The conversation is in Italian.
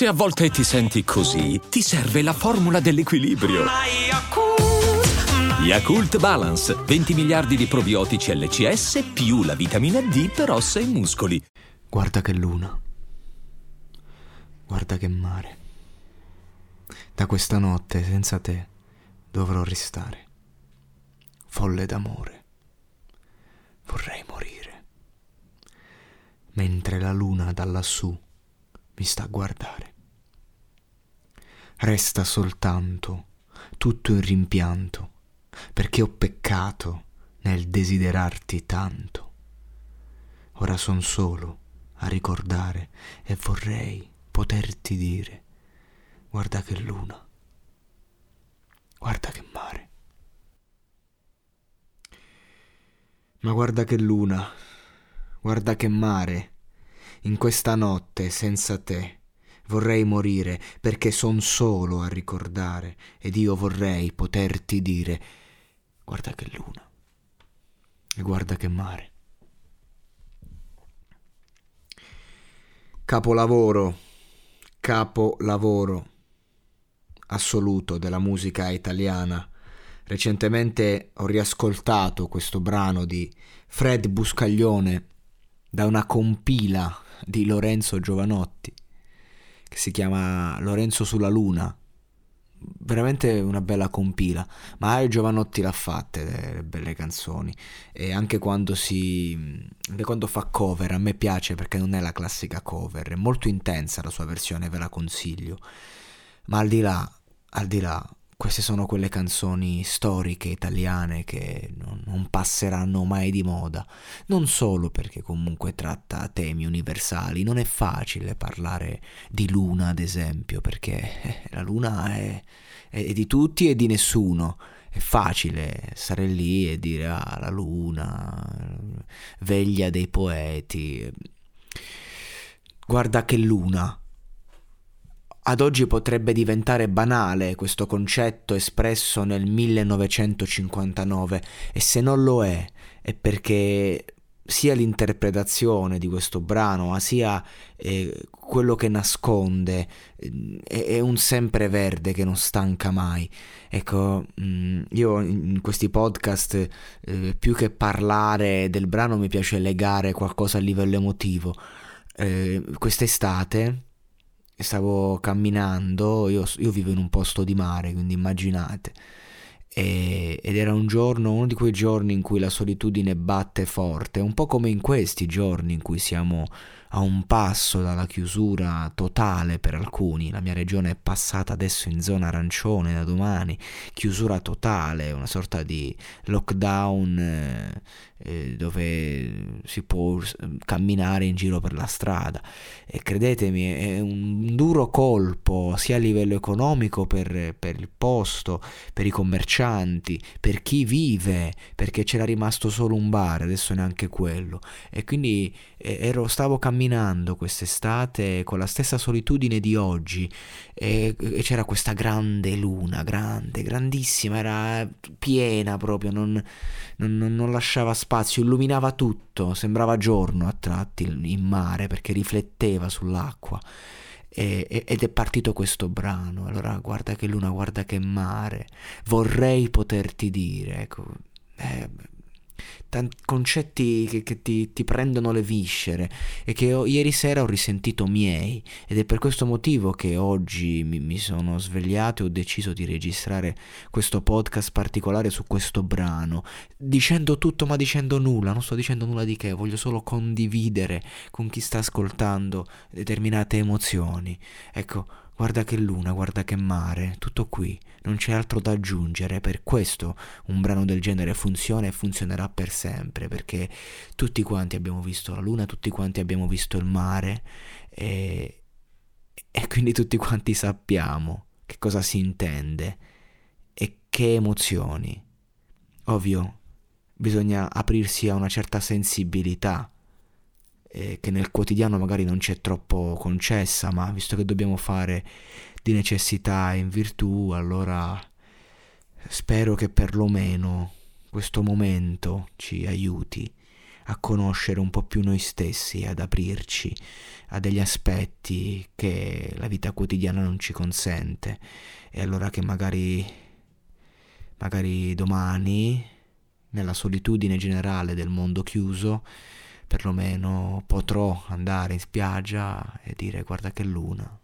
Se a volte ti senti così, ti serve la formula dell'equilibrio. Yakult Balance, 20 miliardi di probiotici LCS più la vitamina D per ossa e muscoli. Guarda che luna. Guarda che mare. Da questa notte senza te dovrò restare. Folle d'amore. Vorrei morire. Mentre la luna da lassù mi sta a guardare. Resta soltanto tutto in rimpianto, perché ho peccato nel desiderarti tanto. Ora son solo a ricordare e vorrei poterti dire, guarda che luna, guarda che mare. Ma guarda che luna, guarda che mare, in questa notte senza te. Vorrei morire perché son solo a ricordare ed io vorrei poterti dire guarda che luna e guarda che mare. Capolavoro, capolavoro assoluto della musica italiana. Recentemente ho riascoltato questo brano di Fred Buscaglione da una compila di Lorenzo Giovanotti che si chiama Lorenzo sulla Luna. Veramente una bella compila, ma Giovanotti l'ha fatte delle belle canzoni e anche quando si anche quando fa cover a me piace perché non è la classica cover, è molto intensa la sua versione, ve la consiglio. Ma al di là, al di là queste sono quelle canzoni storiche italiane che non, passeranno mai di moda, non solo perché comunque tratta temi universali, non è facile parlare di luna ad esempio, perché la luna è, è di tutti e di nessuno, è facile stare lì e dire ah la luna, veglia dei poeti, guarda che luna ad oggi potrebbe diventare banale questo concetto espresso nel 1959 e se non lo è è perché sia l'interpretazione di questo brano, sia eh, quello che nasconde, eh, è, un sempreverde che non stanca mai. Ecco, mm, io in questi podcast, eh, più che parlare del brano, mi piace legare qualcosa a livello emotivo. Eh, quest'estate stavo camminando, io, io, vivo in un posto di mare, quindi immaginate, e, ed era un giorno, uno di quei giorni in cui la solitudine batte forte, un po' come in questi giorni in cui siamo a un passo dalla chiusura totale per alcuni, la mia regione è passata adesso in zona arancione da domani, chiusura totale, una sorta di lockdown eh, eh, dove si può camminare in giro per la strada. E credetemi è un duro colpo sia a livello economico per, per il posto, per i commercianti, per chi vive, perché c'era rimasto solo un bar, adesso neanche quello. E quindi eh, ero, stavo camminando quest'estate con la stessa solitudine di oggi e, e c'era questa grande luna, grande, grandissima, era piena proprio, non, non, non lasciava spazio illuminava tutto, sembrava giorno a tratti in mare perché rifletteva sull'acqua. Ed è partito questo brano. Allora, guarda che luna, guarda che mare. Vorrei poterti dire. Ecco, eh, tanti concetti che, che ti, ti, prendono le viscere e che ho, ieri sera ho risentito miei. Ed è per questo motivo che oggi mi, mi sono svegliato e ho deciso di registrare questo podcast particolare su questo brano. Dicendo tutto ma dicendo nulla. Non sto dicendo nulla di che. Voglio solo condividere con chi sta ascoltando determinate emozioni. Ecco Guarda che luna, guarda che mare, tutto qui, non c'è altro da aggiungere, per questo un brano del genere funziona e funzionerà per sempre, perché tutti quanti abbiamo visto la luna, tutti quanti abbiamo visto il mare e, e quindi tutti quanti sappiamo che cosa si intende e che emozioni. Ovvio, bisogna aprirsi a una certa sensibilità eh, che nel quotidiano magari non c'è troppo concessa, ma visto che dobbiamo fare di necessità in virtù, allora spero che perlomeno questo momento ci aiuti a conoscere un po' più noi stessi, ad aprirci a degli aspetti che la vita quotidiana non ci consente. E allora che magari, magari domani, nella solitudine generale del mondo chiuso, perlomeno potrò andare in spiaggia e dire guarda che luna.